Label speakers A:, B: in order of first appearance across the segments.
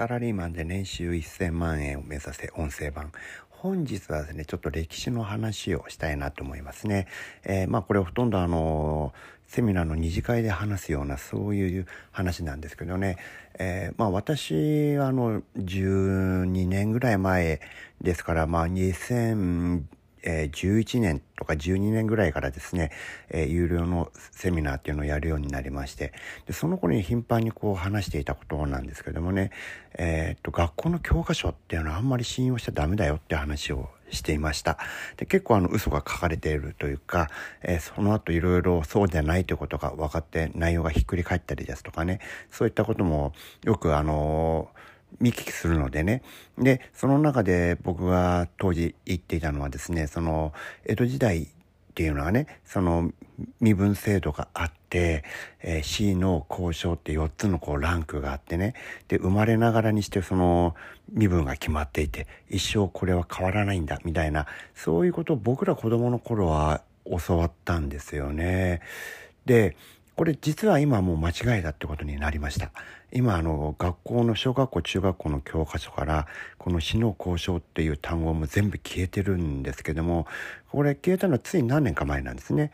A: サラリーマンで年収1000万円を目指せ音声版。本日はですね、ちょっと歴史の話をしたいなと思いますね。えー、まあこれほとんどあの、セミナーの二次会で話すようなそういう話なんですけどね。えー、まあ私はあの、12年ぐらい前ですから、まあ2000、えー、11年とか12年ぐらいからですね、え、有料のセミナーっていうのをやるようになりまして、でその頃に頻繁にこう話していたことなんですけどもね、えー、っと、学校の教科書っていうのはあんまり信用しちゃダメだよって話をしていました。で結構あの嘘が書かれているというか、えー、その後いろいろそうじゃないということが分かって内容がひっくり返ったりですとかね、そういったこともよくあのー見聞きするのでね。で、その中で僕が当時言っていたのはですね、その、江戸時代っていうのはね、その身分制度があって、えー、C の交渉って4つのこうランクがあってね、で、生まれながらにしてその身分が決まっていて、一生これは変わらないんだ、みたいな、そういうことを僕ら子供の頃は教わったんですよね。で、これ実は今もう間違いだってことになりました。今あの学校の小学校中学校の教科書からこの死の交渉っていう単語も全部消えてるんですけどもこれ消えたのはつい何年か前なんですね。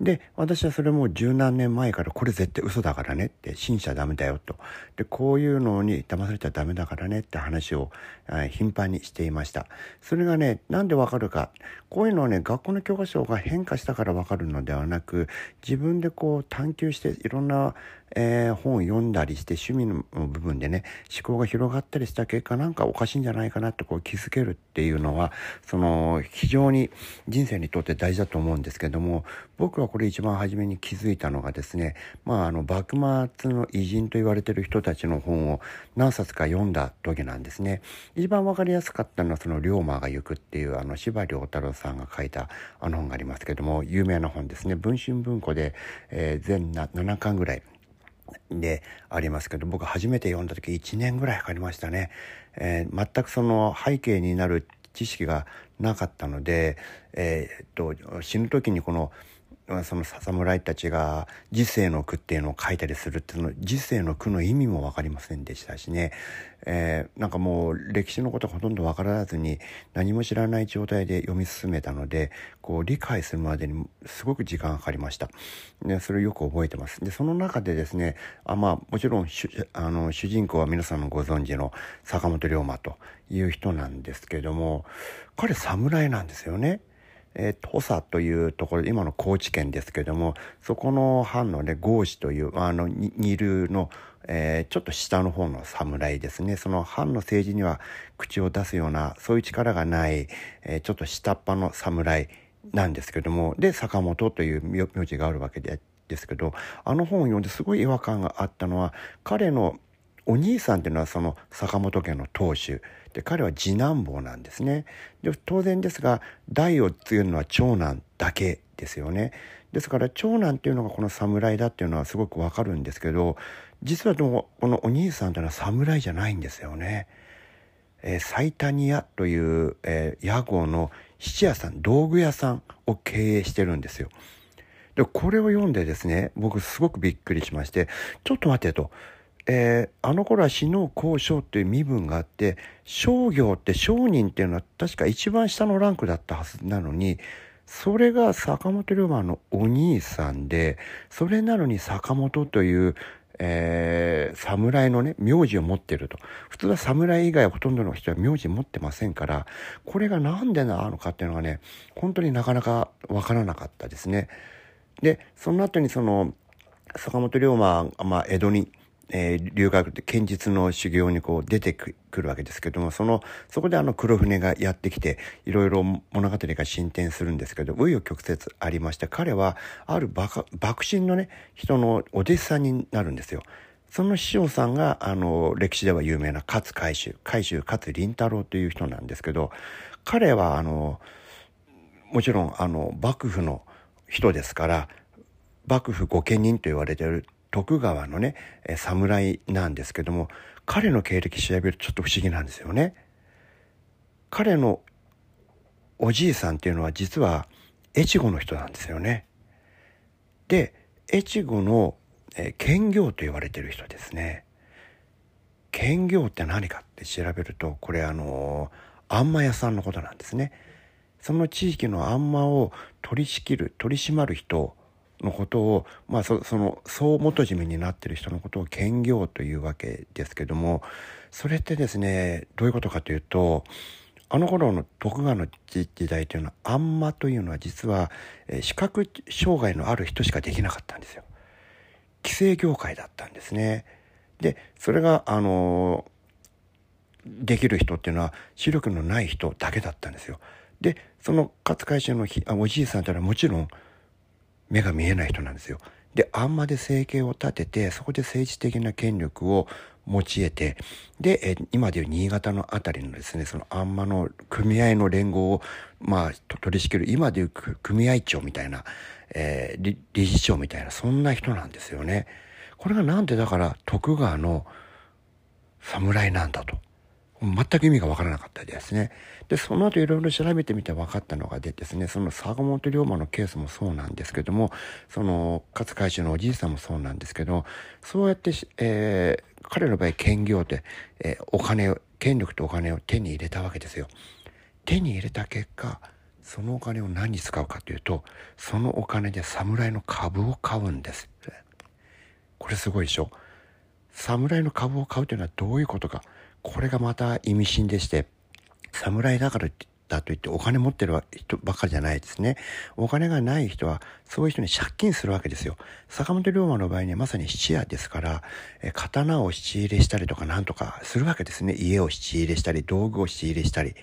A: で、私はそれも十何年前からこれ絶対嘘だからねって、信じちゃダメだよと。で、こういうのに騙されちゃダメだからねって話を、え頻繁にしていました。それがね、なんでわかるか。こういうのはね、学校の教科書が変化したからわかるのではなく、自分でこう探求していろんな、えー、本を読んだりして趣味の部分でね、思考が広がったりした結果なんかおかしいんじゃないかなってこう気づけるっていうのは、その非常に人生にとって大事だと思うんですけども、僕はこれ一番初めに気づいたのがですね、まあ、あの幕末の偉人と言われてる人たちの本を何冊か読んだ時なんですね。一番分かりやすかったのはその「龍馬が行く」っていうあの司馬遼太郎さんが書いたあの本がありますけども有名な本ですね。文春文庫で、えー、全7巻ぐらいでありますけど僕初めて読んだ時1年ぐらいかかりましたね、えー、全くその背景になる知識がなかったので、えー、っと死ぬ時にこのその侍たちが時世の句っていうのを書いたりするっていうの時世の句の意味も分かりませんでしたしね、えー、なんかもう歴史のことほとんど分からずに何も知らない状態で読み進めたのでこう理解するまでにすごく時間がかかりました。でそれをよく覚えてます。でその中でですねあまあもちろんあの主人公は皆さんのご存知の坂本龍馬という人なんですけども彼侍なんですよね。えー、土佐というところ今の高知県ですけどもそこの藩のね郷氏というあの二流の、えー、ちょっと下の方の侍ですね。その藩の政治には口を出すようなそういう力がない、えー、ちょっと下っ端の侍なんですけどもで坂本という名字があるわけでですけどあの本を読んですごい違和感があったのは彼のお兄さんっていうのはその坂本家の当主で彼は次男坊なんですねで当然ですが代を継ぐのは長男だけですよねですから長男っていうのがこの侍だっていうのはすごくわかるんですけど実はでもこのお兄さんというのは侍じゃないんですよね。えー、サイタニアという、えー、屋号の質屋さん道具屋さんを経営してるんですよ。でこれを読んでですね僕すごくびっくりしましてちょっと待ってとえー、あの頃は死の交渉っていう身分があって商業って商人っていうのは確か一番下のランクだったはずなのにそれが坂本龍馬のお兄さんでそれなのに坂本という、えー、侍のね名字を持ってると普通は侍以外ほとんどの人は名字持ってませんからこれが何でなのかっていうのがね本当になかなかわからなかったですね。でその後にその坂本龍馬、まあ、江戸にえー、留学で剣術の修行にこう出てくるわけですけどもそのそこであの黒船がやってきていろいろ物語が進展するんですけど紆余曲折ありまして彼はある幕臣のね人のお弟子さんになるんですよ。その師匠さんがあの歴史では有名な勝海舟海舟勝林太郎という人なんですけど彼はあのもちろんあの幕府の人ですから幕府御家人と言われてる徳川のね、侍なんですけども、彼の経歴調べるとちょっと不思議なんですよね。彼のおじいさんっていうのは実は越後の人なんですよね。で、越後の、え兼業と言われてる人ですね。兼業って何かって調べるとこれあのあんま屋さんのことなんですね。その地域のあんまを取り仕切る取り締まる人のことを、まあ、その総元締めになってる人のことを兼業というわけですけどもそれってですねどういうことかというとあの頃の徳川の時代というのはあんまというのは実は、え視覚障害のある人しかできなかったんですよ。規制業界だったんですね。でそれがあのできる人っていうのは視力のない人だけだったんですよ。でその勝海舟のおじいさんというのはもちろん目が見えない人なんですよ。であんまで生計を立ててそこで政治的な権力を持ち得てでえ今でいう新潟の辺りのですねそのあんまの組合の連合をまあ取り仕切る今でいう組合長みたいな、えー、理事長みたいなそんな人なんですよね。これがなんでだから徳川の侍なんだと。全く意味がわからなかったですね。で、その後いろいろ調べてみて分かったのがでですね、その坂本龍馬のケースもそうなんですけども、その勝海舟のおじいさんもそうなんですけど、そうやって、えー、彼の場合兼業で、えー、お金を、権力とお金を手に入れたわけですよ。手に入れた結果、そのお金を何に使うかというと、そのお金で侍の株を買うんです。これすごいでしょ侍の株を買うというのはどういうことか。これがまた意味深でして、侍だからだといってお金持ってる人ばかりじゃないですね。お金がない人はそういう人に借金するわけですよ。坂本龍馬の場合にはまさに質屋ですから、え刀を質入れしたりとかなんとかするわけですね。家を質入れしたり、道具を質入れしたり。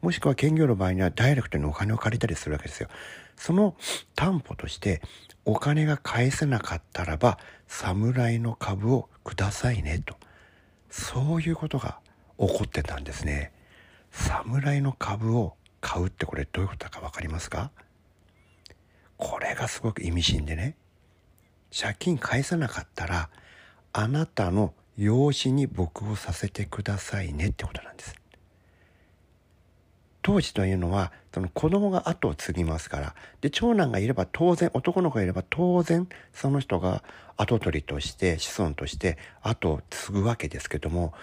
A: もしくは兼業の場合にはダイレクトにお金を借りたりするわけですよ。その担保としてお金が返せなかったらば侍の株をくださいねと。そういうことが起こってたんですね。侍の株を買うってこれどういうことだか分かりますか？これがすごく意味深でね借金返さなかったらあなたの養子に僕をさせてくださいねってことなんです。当時というのはその子供が後を継ぎますからで長男がいれば当然男の子がいれば当然その人が跡取りとして子孫として後を継ぐわけですけども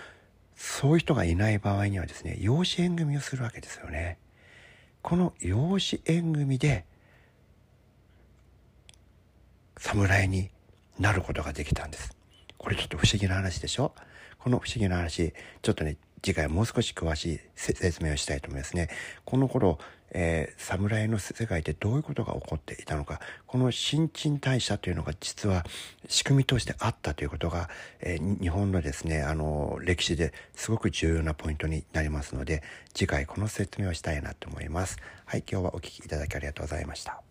A: そういう人がいない場合にはですね養子縁組をするわけですよね。この養子縁組で侍になることができたんです。これちょっと不思議な話でしょ？この不思議な話ちょっとね次回もう少し詳しい説明をしたいと思いますね。この頃、えー、侍の世界でどういうことが起こっていたのか、この新陳代謝というのが実は仕組みとしてあったということが、えー、日本のですね、あの、歴史ですごく重要なポイントになりますので、次回この説明をしたいなと思います。はい、今日はお聴きいただきありがとうございました。